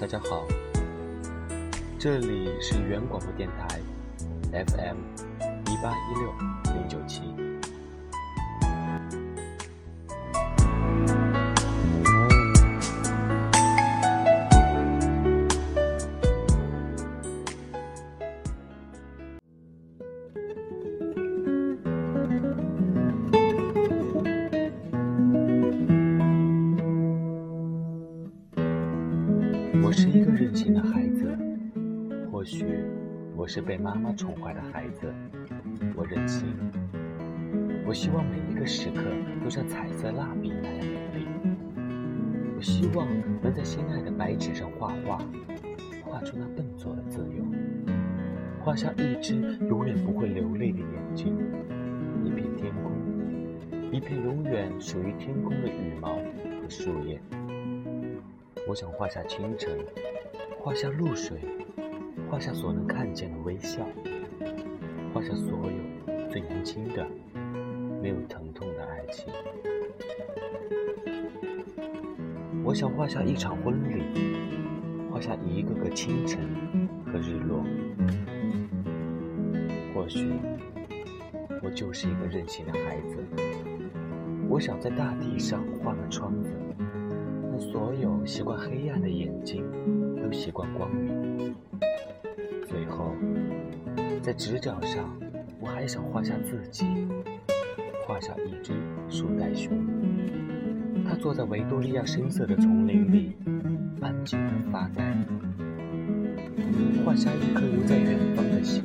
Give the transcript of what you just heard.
大家好，这里是原广播电台，FM 一八一六零九七。我是一个任性的孩子，或许我是被妈妈宠坏的孩子。我任性，我希望每一个时刻都像彩色蜡笔那样美丽。我希望能在心爱的白纸上画画，画出那笨拙的自由，画下一只永远不会流泪的眼睛，一片天空，一片永远属于天空的羽毛和树叶。我想画下清晨，画下露水，画下所能看见的微笑，画下所有最年轻的、没有疼痛的爱情。我想画下一场婚礼，画下一个个清晨和日落。或许，我就是一个任性的孩子。我想在大地上画个窗子。所有习惯黑暗的眼睛，都习惯光明。最后，在直角上，我还想画下自己，画下一只树袋熊。它坐在维多利亚深色的丛林里，安静的发呆。画下一颗留在远方的心，